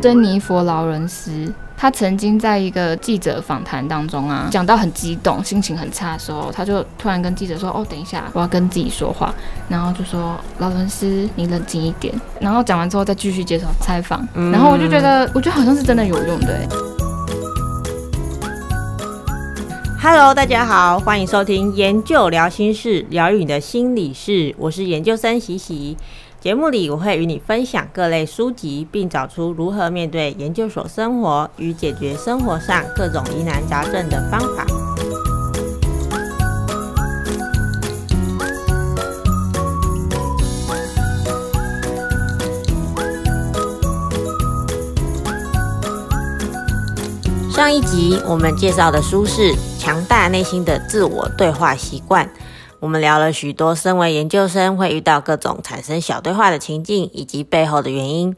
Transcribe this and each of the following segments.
珍妮佛·劳伦斯，他曾经在一个记者访谈当中啊，讲到很激动、心情很差的时候，他就突然跟记者说：“哦，等一下，我要跟自己说话。”然后就说：“劳伦斯，你冷静一点。”然后讲完之后再继续接受采访。然后我就觉得，我觉得好像是真的有用的。Hello，大家好，欢迎收听研究聊心事，疗愈你的心理事。我是研究生喜喜。节目里我会与你分享各类书籍，并找出如何面对研究所生活与解决生活上各种疑难杂症的方法。上一集我们介绍的书是《强大内心的自我对话习惯》。我们聊了许多身为研究生会遇到各种产生小对话的情境，以及背后的原因。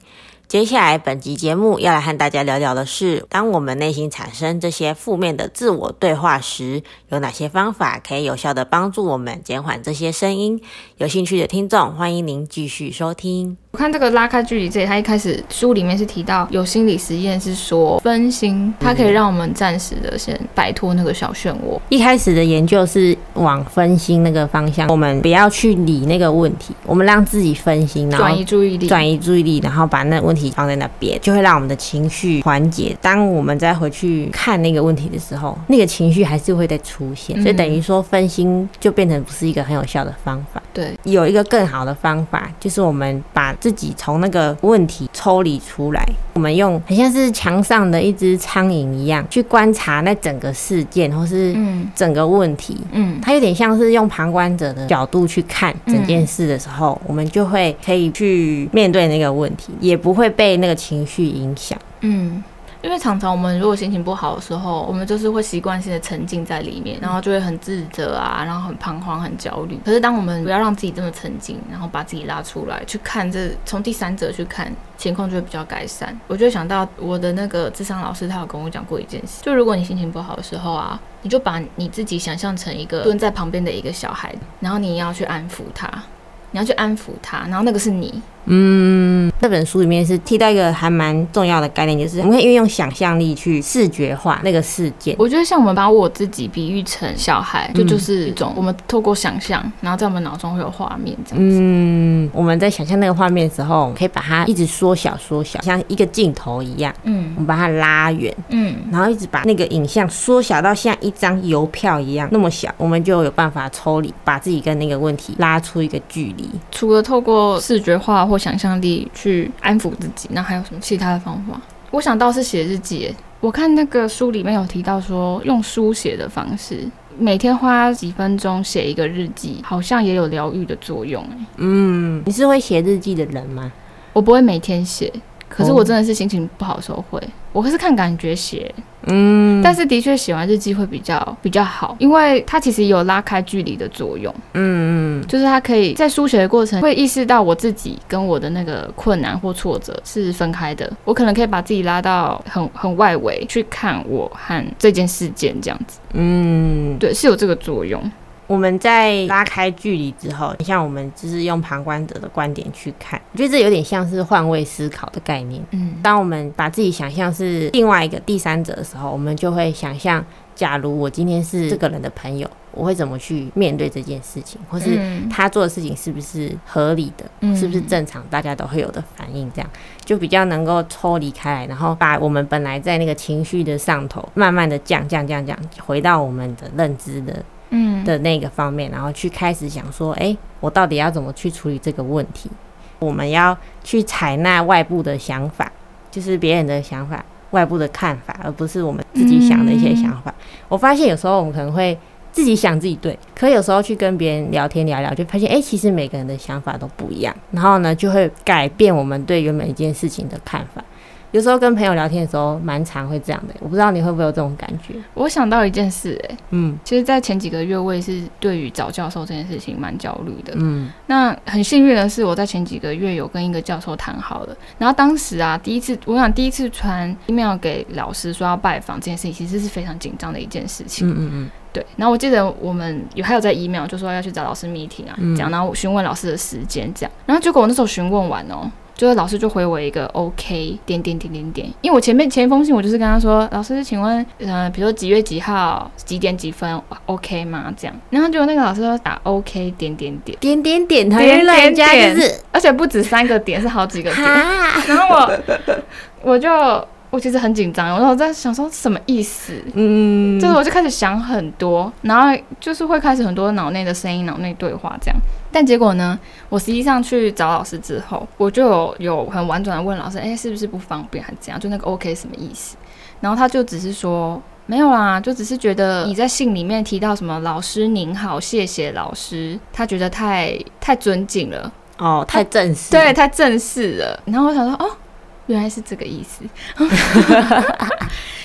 接下来，本集节目要来和大家聊聊的是，当我们内心产生这些负面的自我对话时，有哪些方法可以有效的帮助我们减缓这些声音？有兴趣的听众，欢迎您继续收听。我看这个拉开距离这里，他一开始书里面是提到有心理实验是说分心，它可以让我们暂时的先摆脱那个小漩涡。一开始的研究是往分心那个方向，我们不要去理那个问题，我们让自己分心，然后转移注意力，转移注意力，然后把那个问题放在那边，就会让我们的情绪缓解。当我们再回去看那个问题的时候，那个情绪还是会再出现，所以等于说分心就变成不是一个很有效的方法。对，有一个更好的方法，就是我们把自己从那个问题抽离出来，我们用很像是墙上的一只苍蝇一样去观察那整个事件，或是整个问题。嗯，它有点像是用旁观者的角度去看整件事的时候，我们就会可以去面对那个问题，也不会被那个情绪影响。嗯。因为常常我们如果心情不好的时候，我们就是会习惯性的沉浸在里面，然后就会很自责啊，然后很彷徨、很焦虑。可是当我们不要让自己这么沉浸，然后把自己拉出来去看这，从第三者去看情况，就会比较改善。我就想到我的那个智商老师，他有跟我讲过一件事，就如果你心情不好的时候啊，你就把你自己想象成一个蹲在旁边的一个小孩，然后你要去安抚他，你要去安抚他，然后那个是你。嗯，这本书里面是提到一个还蛮重要的概念，就是我们可以运用想象力去视觉化那个事件。我觉得像我们把我自己比喻成小孩，就就是一种我们透过想象，然后在我们脑中会有画面这样子。嗯，我们在想象那个画面的时候，可以把它一直缩小缩小，像一个镜头一样。嗯，我们把它拉远。嗯，然后一直把那个影像缩小到像一张邮票一样那么小，我们就有办法抽离，把自己跟那个问题拉出一个距离。除了透过视觉化或想象力去安抚自己，那还有什么其他的方法？我想到是写日记。我看那个书里面有提到说，用书写的方式，每天花几分钟写一个日记，好像也有疗愈的作用。嗯，你是会写日记的人吗？我不会每天写，可是我真的是心情不好的时候会。我可是看感觉写。嗯，但是的确写完日记会比较比较好，因为它其实有拉开距离的作用。嗯嗯，就是它可以在书写的过程会意识到我自己跟我的那个困难或挫折是分开的，我可能可以把自己拉到很很外围去看我和这件事件这样子。嗯，对，是有这个作用。我们在拉开距离之后，像我们就是用旁观者的观点去看，我觉得这有点像是换位思考的概念。嗯，当我们把自己想象是另外一个第三者的时候，我们就会想象，假如我今天是这个人的朋友，我会怎么去面对这件事情，或是他做的事情是不是合理的，是不是正常，大家都会有的反应，这样就比较能够抽离开来，然后把我们本来在那个情绪的上头，慢慢的降降降降，回到我们的认知的。嗯的那个方面，然后去开始想说，哎，我到底要怎么去处理这个问题？我们要去采纳外部的想法，就是别人的想法、外部的看法，而不是我们自己想的一些想法。嗯、我发现有时候我们可能会自己想自己对，可有时候去跟别人聊天聊聊，就发现，哎，其实每个人的想法都不一样，然后呢，就会改变我们对原本一件事情的看法。有时候跟朋友聊天的时候，蛮常会这样的。我不知道你会不会有这种感觉。我想到一件事，哎，嗯，其实，在前几个月，我也是对于找教授这件事情蛮焦虑的。嗯，那很幸运的是，我在前几个月有跟一个教授谈好了。然后当时啊，第一次，我想第一次传 email 给老师说要拜访这件事情，其实是非常紧张的一件事情。嗯嗯嗯，对。然后我记得我们有还有在 email 就说要去找老师 meeting 啊，这样，然后我询问老师的时间，这样。然后结果我那时候询问完哦。就是老师就回我一个 OK 点点点点点，因为我前面前一封信我就是跟他说，老师，请问，呃，比如说几月几号几点几分 OK 吗？这样，然后结果那个老师说打 OK 点点点点点点，他原来人家就是，而且不止三个点，是好几个点。然后我我就。我其实很紧张，然后我在想说什么意思，嗯，就是我就开始想很多，然后就是会开始很多脑内的声音、脑内对话这样。但结果呢，我实际上去找老师之后，我就有有很婉转的问老师，哎，是不是不方便还是怎样？就那个 OK 什么意思？然后他就只是说没有啦，就只是觉得你在信里面提到什么“老师您好，谢谢老师”，他觉得太太尊敬了，哦，太正式，对，太正式了。然后我想说，哦。原来是这个意思，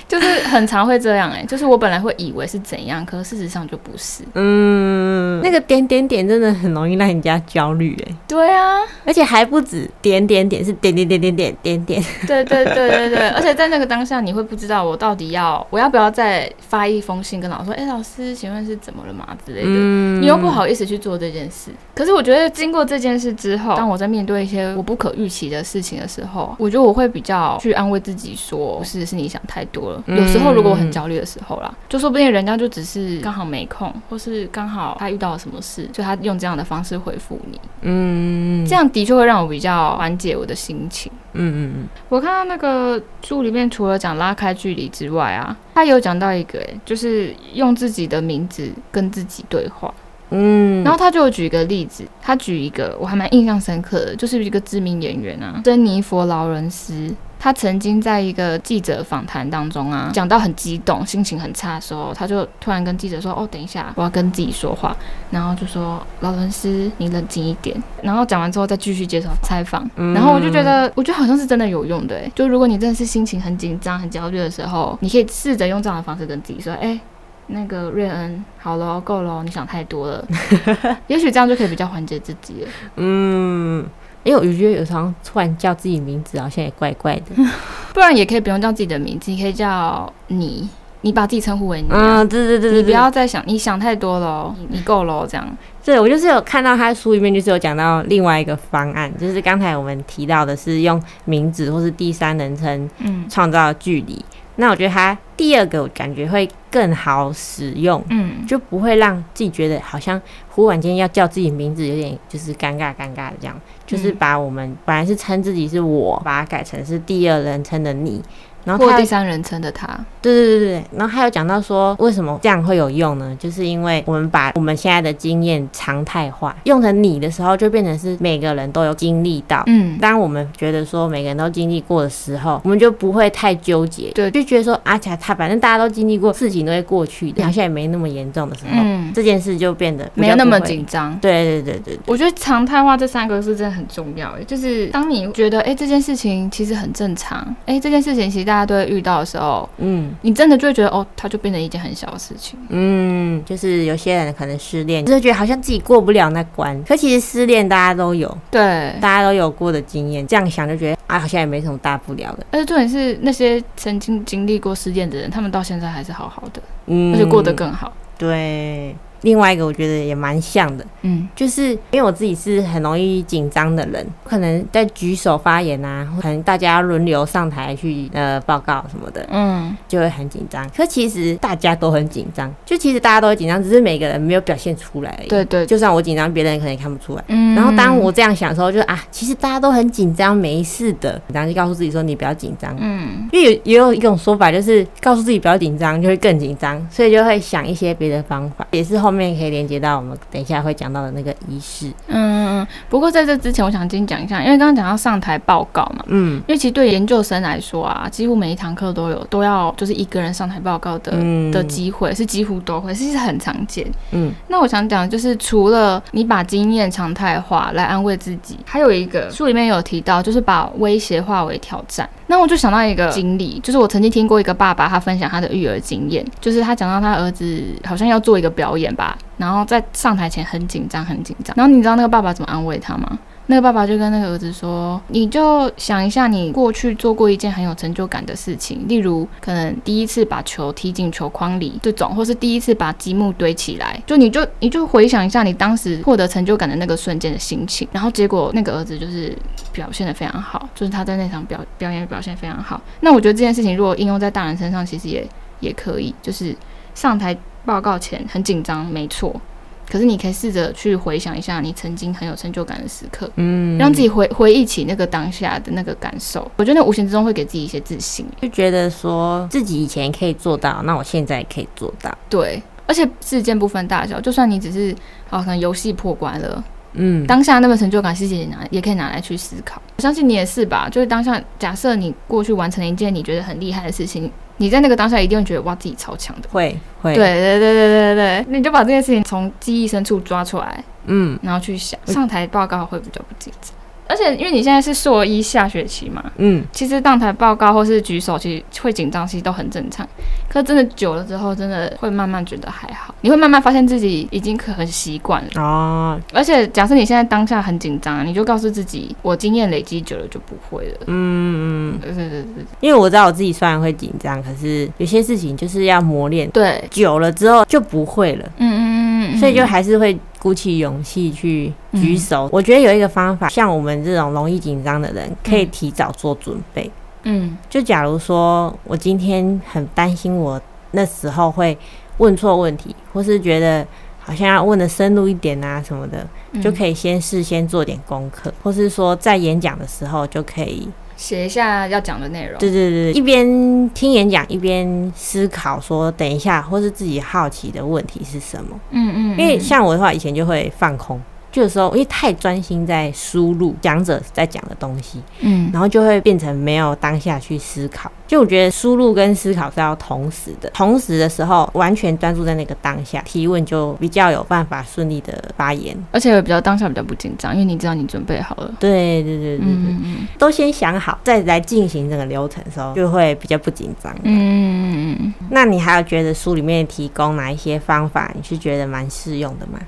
就是很常会这样哎、欸，就是我本来会以为是怎样，可是事实上就不是。嗯，那个点点点真的很容易让人家焦虑哎、欸。对啊，而且还不止点点点，是点点点点点点点。对对对对对，而且在那个当下，你会不知道我到底要我要不要再发一封信跟老师说，哎、欸，老师，请问是怎么了嘛之类的。嗯、你又不好意思去做这件事。可是我觉得经过这件事之后，当我在面对一些我不可预期的事情的时候，我觉得我。会比较去安慰自己说，不是，是你想太多了。有时候如果我很焦虑的时候啦，就说不定人家就只是刚好没空，或是刚好他遇到了什么事，就他用这样的方式回复你。嗯，这样的确会让我比较缓解我的心情。嗯嗯嗯。我看到那个书里面除了讲拉开距离之外啊，他有讲到一个，哎，就是用自己的名字跟自己对话。嗯，然后他就举一个例子，他举一个我还蛮印象深刻的，就是一个知名演员啊，珍妮佛劳伦斯，他曾经在一个记者访谈当中啊，讲到很激动，心情很差的时候，他就突然跟记者说：“哦，等一下，我要跟自己说话。”然后就说：“劳伦斯，你冷静一点。”然后讲完之后再继续接受采访。然后我就觉得，我觉得好像是真的有用的，就如果你真的是心情很紧张、很焦虑的时候，你可以试着用这样的方式跟自己说：“哎。”那个瑞恩，好了，够了，你想太多了。也许这样就可以比较缓解自己了。嗯，因为我觉得有时候突然叫自己名字，好像也怪怪的。不然也可以不用叫自己的名字，你可以叫你，你把自己称呼为你。嗯，对对对，你不要再想，你想太多了，你够了，这样。对，我就是有看到他书里面就是有讲到另外一个方案，就是刚才我们提到的是用名字或是第三人称，嗯，创造距离。那我觉得他第二个我感觉会更好使用，嗯，就不会让自己觉得好像忽然间要叫自己名字有点就是尴尬尴尬的这样，就是把我们本来是称自己是我，把它改成是第二人称的你。然后或第三人称的他，对对对对，然后还有讲到说为什么这样会有用呢？就是因为我们把我们现在的经验常态化，用成你的时候，就变成是每个人都有经历到。嗯，当我们觉得说每个人都经历过的时候，我们就不会太纠结，对，就觉得说啊，他他反正大家都经历过，事情都会过去的，好像也没那么严重的时候，嗯，这件事就变得没有那么紧张。对对对对，我觉得常态化这三个字真的很重要，就是当你觉得哎这件事情其实很正常，哎这件事情其实大。大家都会遇到的时候，嗯，你真的就会觉得哦，它就变成一件很小的事情，嗯，就是有些人可能失恋，就是觉得好像自己过不了那关，可其实失恋大家都有，对，大家都有过的经验，这样想就觉得啊，好像也没什么大不了的。而且重点是那些曾经经历过失恋的人，他们到现在还是好好的，嗯，而且过得更好，对。另外一个我觉得也蛮像的，嗯，就是因为我自己是很容易紧张的人，可能在举手发言啊，可能大家轮流上台去呃报告什么的，嗯，就会很紧张。可其实大家都很紧张，就其实大家都会紧张，只是每个人没有表现出来而已。对对，就算我紧张，别人可能也看不出来。嗯，然后当我这样想的时候，就啊，其实大家都很紧张，没事的。然后就告诉自己说，你不要紧张。嗯，因为有也有一种说法，就是告诉自己不要紧张，就会更紧张，所以就会想一些别的方法，也是后。后面可以连接到我们等一下会讲到的那个仪式。嗯嗯。不过在这之前，我想先讲一下，因为刚刚讲到上台报告嘛，嗯，因为其实对研究生来说啊，几乎每一堂课都有都要就是一个人上台报告的、嗯、的机会，是几乎都会，其实很常见。嗯。那我想讲就是，除了你把经验常态化来安慰自己，还有一个书里面有提到，就是把威胁化为挑战。那我就想到一个经历，就是我曾经听过一个爸爸他分享他的育儿经验，就是他讲到他儿子好像要做一个表演吧。然后在上台前很紧张，很紧张。然后你知道那个爸爸怎么安慰他吗？那个爸爸就跟那个儿子说：“你就想一下，你过去做过一件很有成就感的事情，例如可能第一次把球踢进球框里这种，或是第一次把积木堆起来，就你就你就回想一下你当时获得成就感的那个瞬间的心情。然后结果那个儿子就是表现得非常好，就是他在那场表表演表现非常好。那我觉得这件事情如果应用在大人身上，其实也也可以，就是上台报告前很紧张，没错。”可是你可以试着去回想一下你曾经很有成就感的时刻，嗯，让自己回回忆起那个当下的那个感受。我觉得那无形之中会给自己一些自信，就觉得说自己以前可以做到，那我现在也可以做到。对，而且事件不分大小，就算你只是好像游戏破关了，嗯，当下那个成就感，其实也拿也可以拿来去思考。我相信你也是吧？就是当下，假设你过去完成了一件你觉得很厉害的事情。你在那个当下一定会觉得哇，自己超强的，会会，对对对对对对，你就把这件事情从记忆深处抓出来，嗯，然后去想上台报告会比较不紧张。而且因为你现在是硕一下学期嘛，嗯，其实上台报告或是举手，其实会紧张，其实都很正常。可是真的久了之后，真的会慢慢觉得还好。你会慢慢发现自己已经可很习惯了啊。而且假设你现在当下很紧张，你就告诉自己，我经验累积久了就不会了。嗯嗯，对对对。因为我知道我自己虽然会紧张，可是有些事情就是要磨练，对，久了之后就不会了。嗯嗯嗯嗯，所以就还是会。鼓起勇气去举手，嗯，我觉得有一个方法，像我们这种容易紧张的人，可以提早做准备。嗯，就假如说我今天很担心，我那时候会问错问题，或是觉得好像要问的深入一点啊什么的，就可以先事先做点功课，或是说在演讲的时候就可以。写一下要讲的内容。对对对，一边听演讲一边思考，说等一下或是自己好奇的问题是什么。嗯嗯，因为像我的话，以前就会放空。就有时候，因为太专心在输入讲者在讲的东西，嗯，然后就会变成没有当下去思考。就我觉得输入跟思考是要同时的，同时的时候完全专注在那个当下，提问就比较有办法顺利的发言，而且比较当下比较不紧张，因为你知道你准备好了。对对对对对，嗯嗯，都先想好再来进行这个流程的时候，就会比较不紧张。嗯嗯嗯。那你还有觉得书里面提供哪一些方法，你是觉得蛮适用的吗？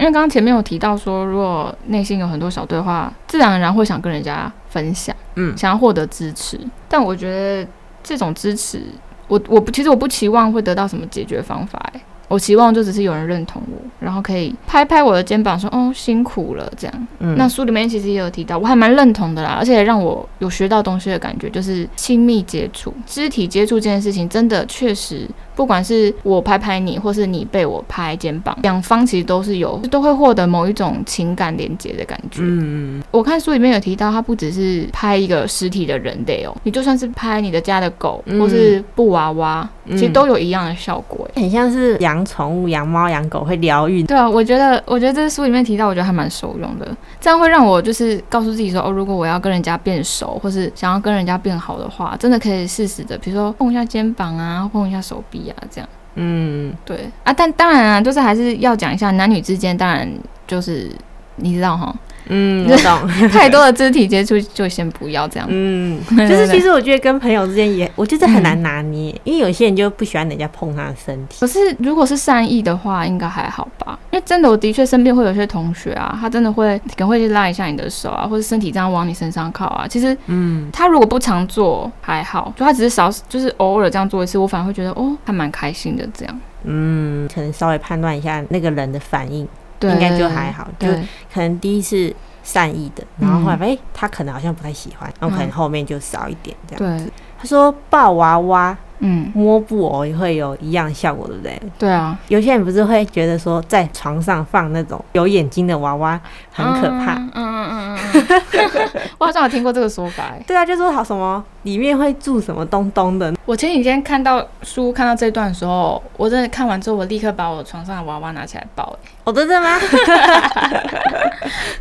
因为刚刚前面有提到说，如果内心有很多小对话，自然而然会想跟人家分享，嗯，想要获得支持。但我觉得这种支持，我我不其实我不期望会得到什么解决方法，欸，我期望就只是有人认同我，然后可以拍拍我的肩膀说，哦，辛苦了这样。嗯，那书里面其实也有提到，我还蛮认同的啦，而且让我有学到东西的感觉，就是亲密接触、肢体接触这件事情，真的确实。不管是我拍拍你，或是你被我拍肩膀，两方其实都是有，都会获得某一种情感连接的感觉。嗯，我看书里面有提到，它不只是拍一个实体的人类哦，你就算是拍你的家的狗，或是布娃娃，其实都有一样的效果。很像是养宠物、养猫、养狗会疗愈。对啊，我觉得，我觉得这书里面提到，我觉得还蛮受用的。这样会让我就是告诉自己说，哦，如果我要跟人家变熟，或是想要跟人家变好的话，真的可以适时的，比如说碰一下肩膀啊，碰一下手臂。啊，这样，嗯，对啊，但当然啊，就是还是要讲一下男女之间，当然就是你知道哈。嗯，我懂。太多的肢体接触就先不要这样。嗯，就是其实我觉得跟朋友之间也，我觉得很难拿捏，嗯，因为有些人就不喜欢人家碰他的身体。可是如果是善意的话，应该还好吧？因为真的，我的确身边会有些同学啊，他真的会可能会去拉一下你的手啊，或者身体这样往你身上靠啊。其实，嗯，他如果不常做还好，就他只是少，就是偶尔这样做一次，我反而会觉得哦，还蛮开心的这样。嗯，可能稍微判断一下那个人的反应。对，应该就还好，就可能第一次善意的，然后后来哎、欸，他可能好像不太喜欢，然后可能后面就少一点这样子。对，他说抱娃娃。嗯，摸布偶也会有一样效果，对不对？对啊，有些人不是会觉得说，在床上放那种有眼睛的娃娃很可怕。嗯嗯嗯嗯，我好像有听过这个说法。对啊，就说好什么里面会住什么东东的。我前几天看到书看到这段的时候，我真的看完之后，我立刻把我床上的娃娃拿起来抱。哦，真的吗？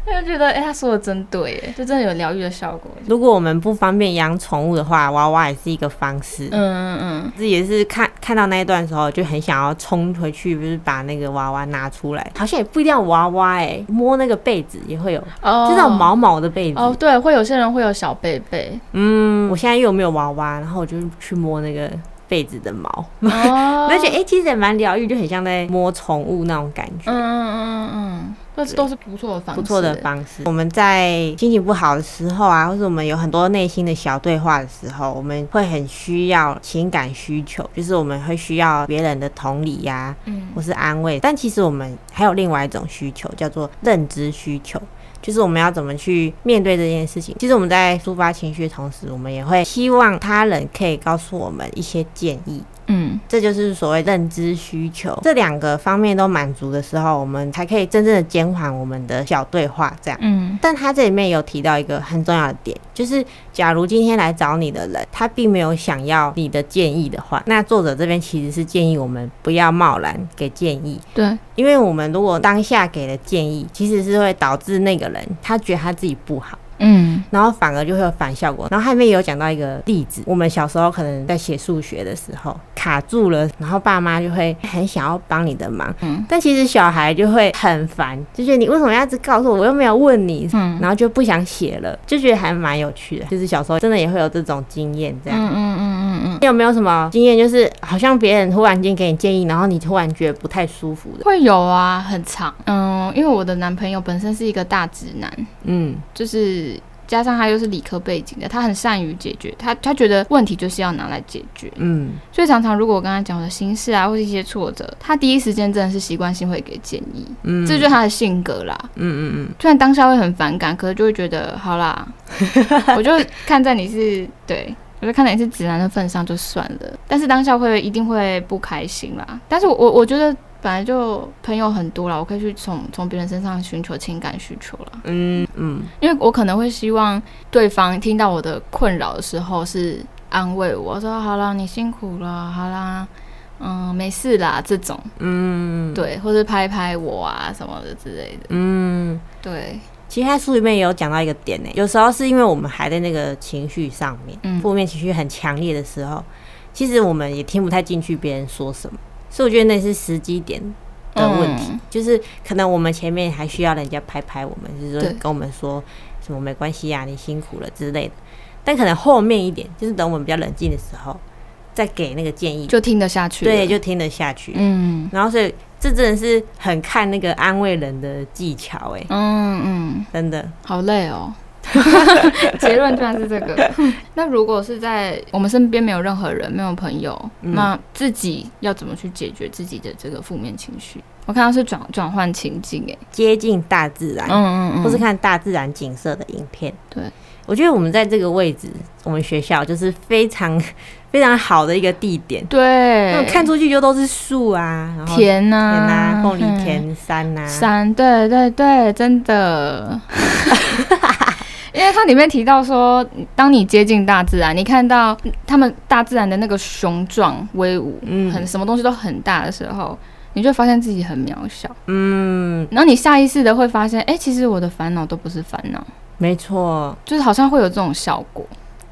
就觉得哎、欸，他说的真对，哎，就真的有疗愈的效果。如果我们不方便养宠物的话，娃娃也是一个方式。嗯嗯嗯，自己也是看看到那一段的时候，就很想要冲回去，不是把那个娃娃拿出来。好像也不一定要娃娃，哎，摸那个被子也会有，哦，就那种毛毛的被子。哦，对，会有些人会有小被被。嗯，我现在又没有娃娃，然后我就去摸那个。被子的毛，哦、而且哎、欸，其实也蛮疗愈，就很像在摸宠物那种感觉。嗯嗯嗯嗯，这都是不错的方式，不错的方式。我们在心情不好的时候啊，或者我们有很多内心的小对话的时候，我们会很需要情感需求，就是我们会需要别人的同理呀、啊，嗯，或是安慰。但其实我们还有另外一种需求，叫做认知需求。就是我们要怎么去面对这件事情。其实我们在抒发情绪的同时，我们也会希望他人可以告诉我们一些建议。嗯，这就是所谓认知需求，这两个方面都满足的时候，我们才可以真正的减缓我们的小对话。这样，嗯，但他这里面有提到一个很重要的点，就是假如今天来找你的人，他并没有想要你的建议的话，那作者这边其实是建议我们不要贸然给建议。对，因为我们如果当下给的建议，其实是会导致那个人他觉得他自己不好。嗯，然后反而就会有反效果。然后后面也有讲到一个例子，我们小时候可能在写数学的时候卡住了，然后爸妈就会很想要帮你的忙，嗯，但其实小孩就会很烦，就觉得你为什么要一直告诉我，我又没有问你，嗯，然后就不想写了，就觉得还蛮有趣的。就是小时候真的也会有这种经验，这样，嗯嗯嗯嗯嗯。你有没有什么经验，就是好像别人突然间给你建议，然后你突然觉得不太舒服的？会有啊，很长，嗯，因为我的男朋友本身是一个大直男，嗯，就是。加上他又是理科背景的，他很善于解决，他他觉得问题就是要拿来解决，嗯，所以常常如果我跟他讲我的心事啊，或是一些挫折，他第一时间真的是习惯性会给建议，嗯，这就是他的性格啦，嗯嗯嗯，虽然当下会很反感，可是就会觉得好啦，我就看在你是对，我就看在你是直男的份上就算了，但是当下会一定会不开心啦，但是我我我觉得。本来就朋友很多了，我可以去从从别人身上寻求情感需求了。嗯嗯，因为我可能会希望对方听到我的困扰的时候是安慰我，我说好啦，你辛苦了，好啦，嗯，没事啦，这种，嗯，对，或者拍拍我啊什么的之类的。嗯，对。其实他书里面也有讲到一个点呢，有时候是因为我们还在那个情绪上面，嗯，负面情绪很强烈的时候，其实我们也听不太进去别人说什么。所以我觉得那是时机点的问题，嗯，就是可能我们前面还需要人家拍拍我们，就是说跟我们说什么没关系呀，你辛苦了之类的。但可能后面一点，就是等我们比较冷静的时候，再给那个建议，就听得下去。对，就听得下去。嗯，然后所以这真的是很看那个安慰人的技巧，欸，哎，嗯嗯，真的好累哦。结论居然是这个。那如果是在我们身边没有任何人，没有朋友，嗯、那自己要怎么去解决自己的这个负面情绪？我看到是转转换情境，哎，接近大自然，嗯嗯嗯，或是看大自然景色的影片。对，我觉得我们在这个位置，我们学校就是非常 非常好的一个地点。对，看出去就都是树啊，然后田呐、啊，凤梨田、山呐、啊，山，对对对，真的。因为它里面提到说，当你接近大自然，你看到他们大自然的那个雄壮威武，嗯，很什么东西都很大的时候，你就会发现自己很渺小，嗯，然后你下意识的会发现，哎、欸，其实我的烦恼都不是烦恼，没错，就是好像会有这种效果，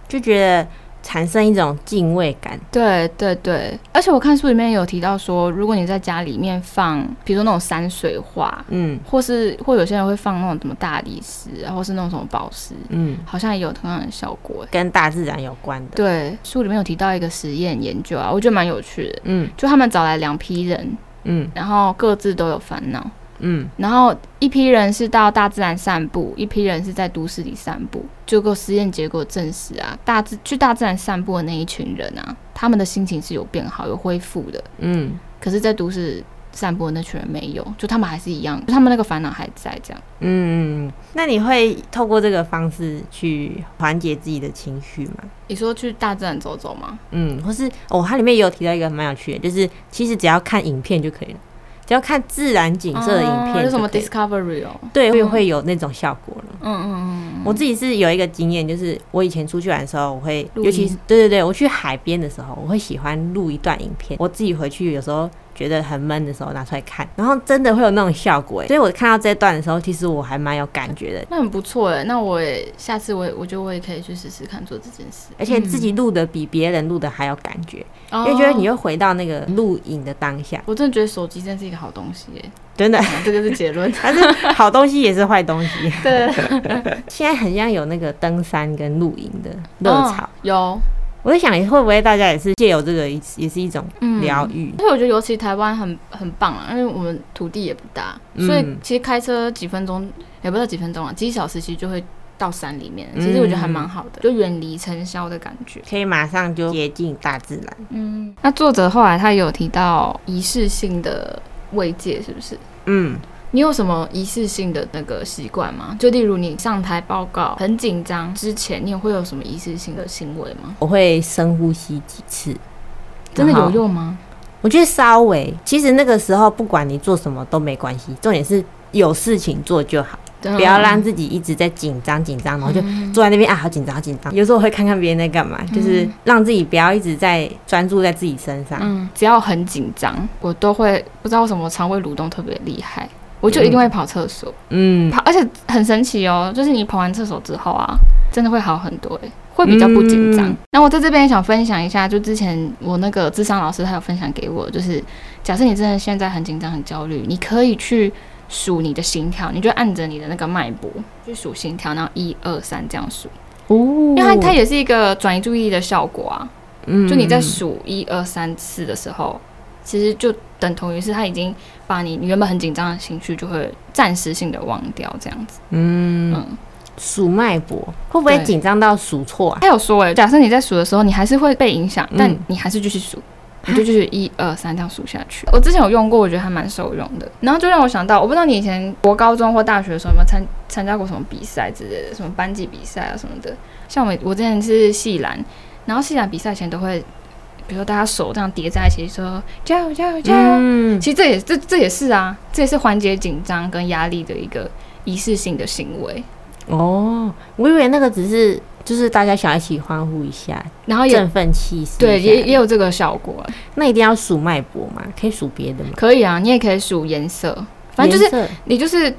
就觉得。产生一种敬畏感，对对对，而且我看书里面有提到说，如果你在家里面放，比如说那种山水画，嗯，或是或有些人会放那种什么大理石，然后是那种什么宝石，嗯，好像也有同样的效果，跟大自然有关的。对，书里面有提到一个实验研究啊，我觉得蛮有趣的，嗯，就他们找来两批人，嗯，然后各自都有烦恼。嗯，然后一批人是到大自然散步，一批人是在都市里散步。结果实验结果证实啊，大自去大自然散步的那一群人啊，他们的心情是有变好、有恢复的。嗯，可是，在都市散步的那群人没有，就他们还是一样，就他们那个烦恼还在这样。嗯，那你会透过这个方式去缓解自己的情绪吗？你说去大自然走走吗？嗯，或是哦，它里面也有提到一个蛮有趣的，就是其实只要看影片就可以了。只要看自然景色的影片，有什么 Discovery 哦？对，会会有那种效果了。嗯嗯嗯。我自己是有一个经验，就是我以前出去玩的时候，我会，尤其是对对对，我去海边的时候，我会喜欢录一段影片，我自己回去有时候。觉得很闷的时候拿出来看，然后真的会有那种效果，所以我看到这段的时候，其实我还蛮有感觉的。那很不错哎，那我也下次我也我觉得我也可以去试试看做这件事，而且自己录的比别人录的还有感觉，嗯、因为觉得你又回到那个录影的当下。我真的觉得手机真是一个好东西耶，真的，这就是结论。但是好东西也是坏东西。对，现在很像有那个登山跟露营的热潮，哦，有。我在想，会不会大家也是借由这个，也是一种疗愈？所以我觉得，尤其台湾很很棒啊，因为我们土地也不大，所以其实开车几分钟，也不知道几分钟啊，几小时其实就会到山里面。其实我觉得还蛮好的，就远离尘嚣的感觉，可以马上就接近大自然。嗯，那作者后来他也有提到仪式性的慰藉，是不是？嗯。你有什么仪式性的那个习惯吗？就例如你上台报告很紧张之前，你有会有什么仪式性的行为吗？我会深呼吸几次，真的有用吗？我觉得稍微，其实那个时候不管你做什么都没关系，重点是有事情做就好，不要让自己一直在紧张紧张，然后就坐在那边啊，好紧张好紧张。有时候我会看看别人在干嘛，就是让自己不要一直在专注在自己身上。嗯，只要很紧张，我都会不知道为什么肠胃蠕动特别厉害。我就一定会跑厕所，嗯，跑，而且很神奇哦，就是你跑完厕所之后啊，真的会好很多，诶，会比较不紧张。那、嗯、我在这边也想分享一下，就之前我那个智商老师他有分享给我，就是假设你真的现在很紧张、很焦虑，你可以去数你的心跳，你就按着你的那个脉搏去数心跳，然后一二三这样数，哦，因为它它也是一个转移注意力的效果啊，嗯，就你在数一二三四的时候。其实就等同于是他已经把你你原本很紧张的情绪就会暂时性的忘掉，这样子。嗯嗯，数脉搏会不会紧张到数错啊？他有说诶，假设你在数的时候，你还是会被影响，但你还是继续数，你就继续一二三这样数下去。我之前有用过，我觉得还蛮受用的。然后就让我想到，我不知道你以前国高中或大学的时候有没有参参加过什么比赛之类的，什么班级比赛啊什么的。像我我之前是系篮，然后系篮比赛前都会。比如说，大家手这样叠在一起，说加油加油加油！嗯，其实这也这这也是啊，这也是缓解紧张跟压力的一个仪式性的行为。哦，我以为那个只是就是大家想一起欢呼一下，然后振奋气势，对，也也有这个效果。那一定要数脉搏吗？可以数别的吗？可以啊，你也可以数颜色，反正就是你就是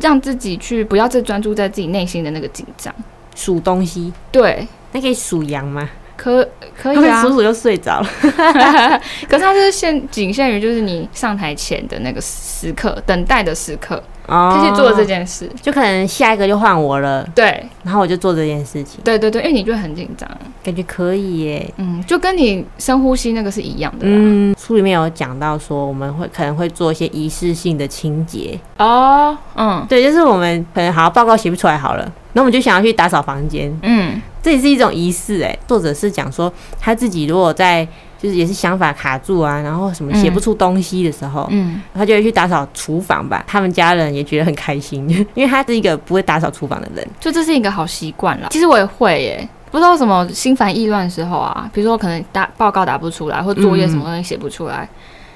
让自己去不要再专注在自己内心的那个紧张，数东西。对，那可以数羊吗？可可以啊，数数就睡着了。可是它是限仅限于就是你上台前的那个时刻，等待的时刻，哦，可以去做这件事，就可能下一个就换我了。对，然后我就做这件事情。对对对，因为你就很紧张，感觉可以耶。嗯，就跟你深呼吸那个是一样的。嗯，书里面有讲到说，我们会可能会做一些仪式性的清洁。哦，嗯，对，就是我们可能好报告写不出来好了。那我们就想要去打扫房间，嗯，这也是一种仪式哎。作者是讲说，他自己如果在就是也是想法卡住啊，然后什么写不出东西的时候，嗯，他就会去打扫厨房吧。他们家人也觉得很开心，因为他是一个不会打扫厨房的人，就这是一个好习惯了。其实我也会耶，不知道什么心烦意乱的时候啊，比如说可能打报告打不出来，或作业什么东西写不出来。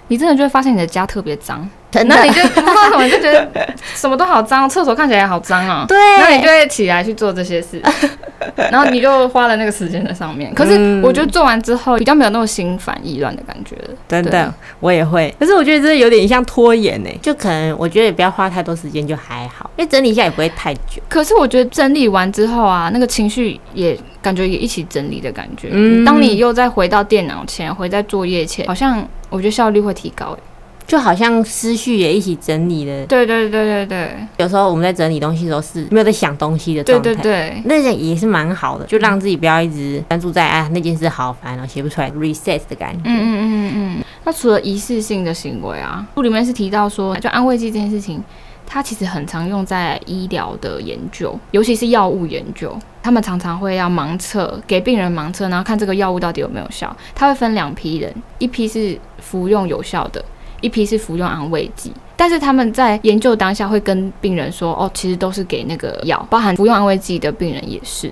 你真的就会发现你的家特别脏，那你就不知道什么，就觉得什么都好脏，厕所看起来也好脏啊。对，那你就会起来去做这些事，然后你就花了那个时间在上面。可是我觉得做完之后比较没有那种心烦意乱的感觉了。真的，我也会。可是我觉得这有点像拖延呢，就可能我觉得也不要花太多时间就还好，因为整理一下也不会太久。可是我觉得整理完之后啊，那个情绪也感觉也一起整理的感觉。嗯，当你又再回到电脑前，回在作业前，好像。我觉得效率会提高，就好像思绪也一起整理了。对对对对对，有时候我们在整理东西的时候是没有在想东西的状态。对对对，那件也是蛮好的，就让自己不要一直专注在啊那件事好烦哦，写不出来，reset 的感觉。嗯嗯嗯嗯。那除了仪式性的行为啊，书里面是提到说，就安慰剂这件事情，它其实很常用在医疗的研究，尤其是药物研究。他们常常会要盲测，给病人盲测，然后看这个药物到底有没有效。它会分两批人，一批是服用有效的，一批是服用安慰剂。但是他们在研究当下会跟病人说：“哦，其实都是给那个药，包含服用安慰剂的病人也是。”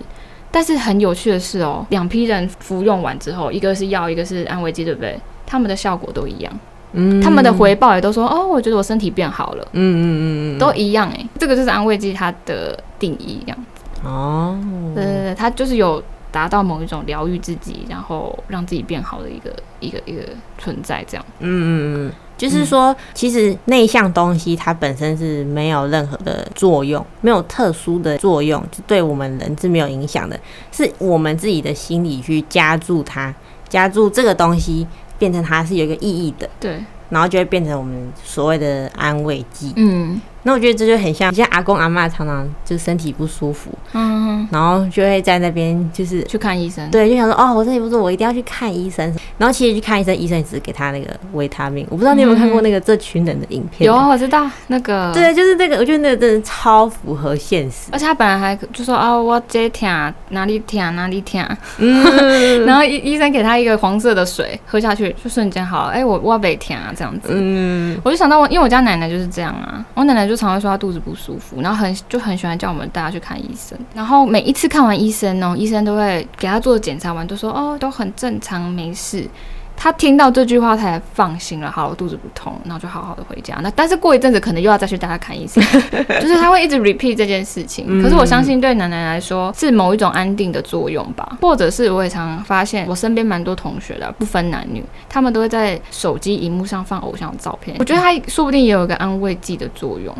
但是很有趣的是哦，两批人服用完之后，一个是药，一个是安慰剂，对不对？他们的效果都一样。嗯，他们的回报也都说：“哦，我觉得我身体变好了。”嗯嗯嗯嗯，都一样诶。这个就是安慰剂它的定义这样。哦，对对对，它就是有达到某一种疗愈自己，然后让自己变好的一个一个一个存在，这样。嗯嗯嗯，就是说，嗯、其实那一项东西它本身是没有任何的作用，没有特殊的作用，就对我们人是没有影响的，是我们自己的心理去加注它，加注这个东西变成它是有一个意义的。对。然后就会变成我们所谓的安慰剂。嗯。那我觉得这就很像，像阿公阿妈常常就身体不舒服，嗯，然后就会在那边就是去看医生，对，就想说哦，我身体不舒服，我一定要去看医生。然后其实去看医生，医生也只是给他那个维他命。我不知道你有没有看过那个这群人的影片？有啊，我知道那个，对，就是那个，我觉得那个真的超符合现实。而且他本来还就说啊，我这疼哪里疼哪里疼，嗯，然后医医生给他一个黄色的水喝下去，就瞬间好了。哎，我我没疼啊，这样子，嗯，我就想到我，因为我家奶奶就是这样啊，我奶奶就常会说她肚子不。舒服，然后很就很喜欢叫我们大家去看医生，然后每一次看完医生哦，医生都会给她做检查完，都说哦都很正常，没事。他听到这句话，他才放心了。好，我肚子不痛，然后就好好的回家。那但是过一阵子，可能又要再去带他看医生，就是他会一直 repeat 这件事情。可是我相信，对奶奶来说是某一种安定的作用吧，或者是我也常发现，我身边蛮多同学的，不分男女，他们都会在手机荧幕上放偶像照片。我觉得他说不定也有一个安慰剂的作用。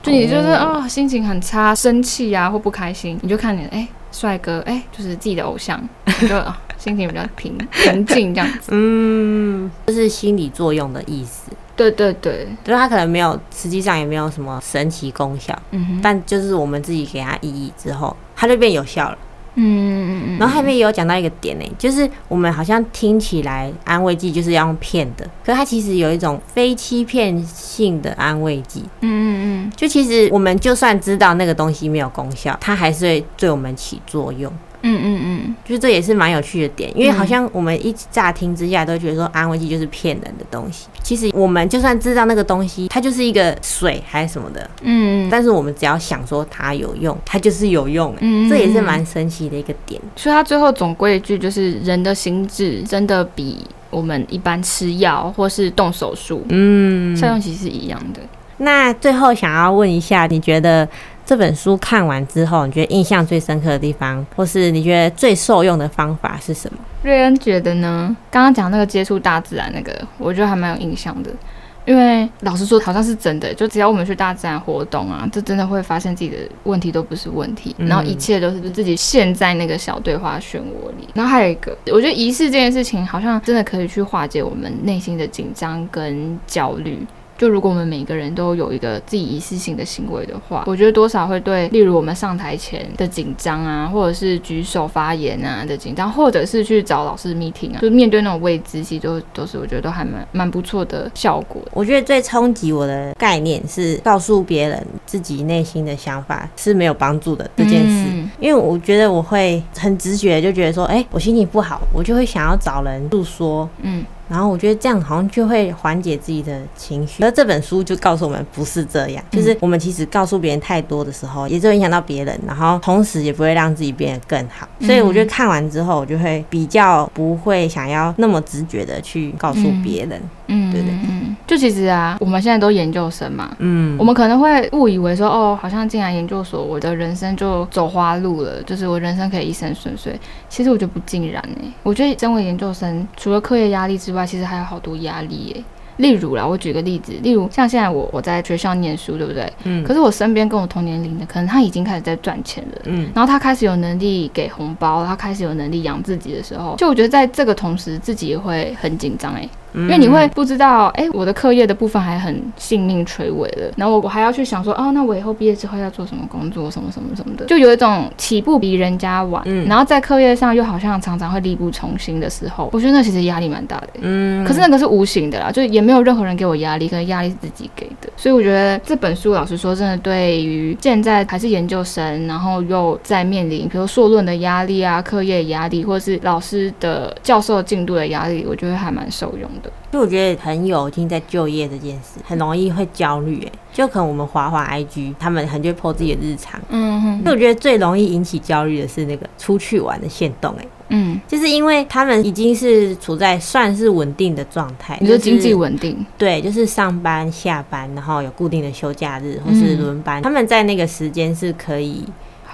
就你就是哦，心情很差，生气啊，或不开心，你就看你哎，帅哥哎，就是自己的偶像，你就 心情比较平平静这样子。嗯，这是心理作用的意思。对对对，就是他可能没有，实际上也没有什么神奇功效。嗯哼，但就是我们自己给他意义之后，他就变有效了。嗯嗯嗯，然后后面也有讲到一个点呢，就是我们好像听起来安慰剂就是要用骗的，可是它其实有一种非欺骗性的安慰剂。嗯嗯嗯，就其实我们就算知道那个东西没有功效，它还是会对我们起作用。嗯嗯嗯，就是这也是蛮有趣的点，因为好像我们一乍听之下都觉得说安慰剂就是骗人的东西。其实我们就算知道那个东西它就是一个水还是什么的，嗯，但是我们只要想说它有用，它就是有用。嗯，这也是蛮神奇的一个点。所以它最后总归一句就是，人的心智真的比我们一般吃药或是动手术，嗯，效用其实是一样的。那最后想要问一下，你觉得？这本书看完之后，你觉得印象最深刻的地方，或是你觉得最受用的方法是什么？瑞恩觉得呢？刚刚讲那个接触大自然那个，我觉得还蛮有印象的。因为老实说，好像是真的，就只要我们去大自然活动啊，就真的会发现自己的问题都不是问题，然后一切都是自己陷在那个小对话漩涡里。然后还有一个，我觉得仪式这件事情，好像真的可以去化解我们内心的紧张跟焦虑。就如果我们每个人都有一个自己仪式性的行为的话，我觉得多少会对，例如我们上台前的紧张啊，或者是举手发言啊的紧张，或者是去找老师 meeting 啊，就面对那种未知，其实都都是我觉得都还蛮蛮不错的效果。我觉得最冲击我的概念是告诉别人自己内心的想法是没有帮助的这件事，嗯、因为我觉得我会很直觉就觉得说，哎、欸，我心情不好，我就会想要找人诉说，嗯。然后我觉得这样好像就会缓解自己的情绪，而这本书就告诉我们不是这样，就是我们其实告诉别人太多的时候，也就影响到别人，然后同时也不会让自己变得更好。所以我觉得看完之后，我就会比较不会想要那么直觉的去告诉别人。嗯，对对嗯，就其实啊，我们现在都研究生嘛，嗯，我们可能会误以为说，哦，好像进来研究所，我的人生就走花路了，就是我人生可以一生顺遂。其实我觉得不尽然呢。我觉得身为研究生，除了课业压力之外，其实还有好多压力耶，例如啦，我举个例子，例如像现在我我在学校念书，对不对？嗯。可是我身边跟我同年龄的，可能他已经开始在赚钱了，嗯。然后他开始有能力给红包，他开始有能力养自己的时候，就我觉得在这个同时，自己也会很紧张哎。因为你会不知道，哎、欸，我的课业的部分还很性命垂危了，然后我我还要去想说，哦，那我以后毕业之后要做什么工作，什么什么什么的，就有一种起步比人家晚，嗯，然后在课业上又好像常常会力不从心的时候，我觉得那其实压力蛮大的，嗯，可是那个是无形的啦，就也没有任何人给我压力，可能压力是自己给的，所以我觉得这本书老实说，真的对于现在还是研究生，然后又在面临比如硕论的压力啊，课业压力，或者是老师的教授进度的压力，我觉得还蛮受用的。就我觉得很有，已经在就业这件事，很容易会焦虑。哎，就可能我们滑滑 IG，他们很就会 po 自己的日常。嗯哼。就我觉得最容易引起焦虑的是那个出去玩的限动。哎，嗯，就是因为他们已经是处在算是稳定的状态。你说经济稳定？对，就是上班下班，然后有固定的休假日或是轮班，嗯、他们在那个时间是可以。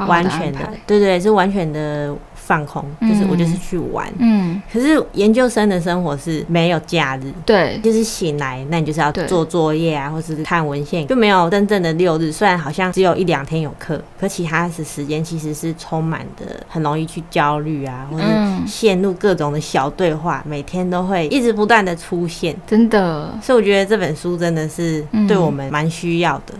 完全的，对对，是完全的。放空，就是我就是去玩。嗯，可是研究生的生活是没有假日，对，就是醒来，那你就是要做作业啊，或是看文献，就没有真正的六日。虽然好像只有一两天有课，可其他的时间其实是充满的，很容易去焦虑啊，或者陷入各种的小对话，每天都会一直不断的出现，真的。所以我觉得这本书真的是对我们蛮需要的。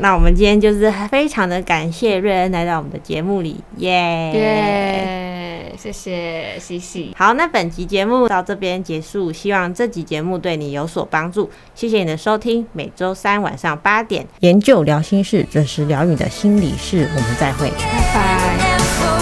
那我们今天就是非常的感谢瑞恩来到我们的节目里，耶耶，谢谢西西。好，那本集节目到这边结束，希望这集节目对你有所帮助。谢谢你的收听，每周三晚上八点，研究聊心事，准时聊你的心理事，我们再会，拜拜。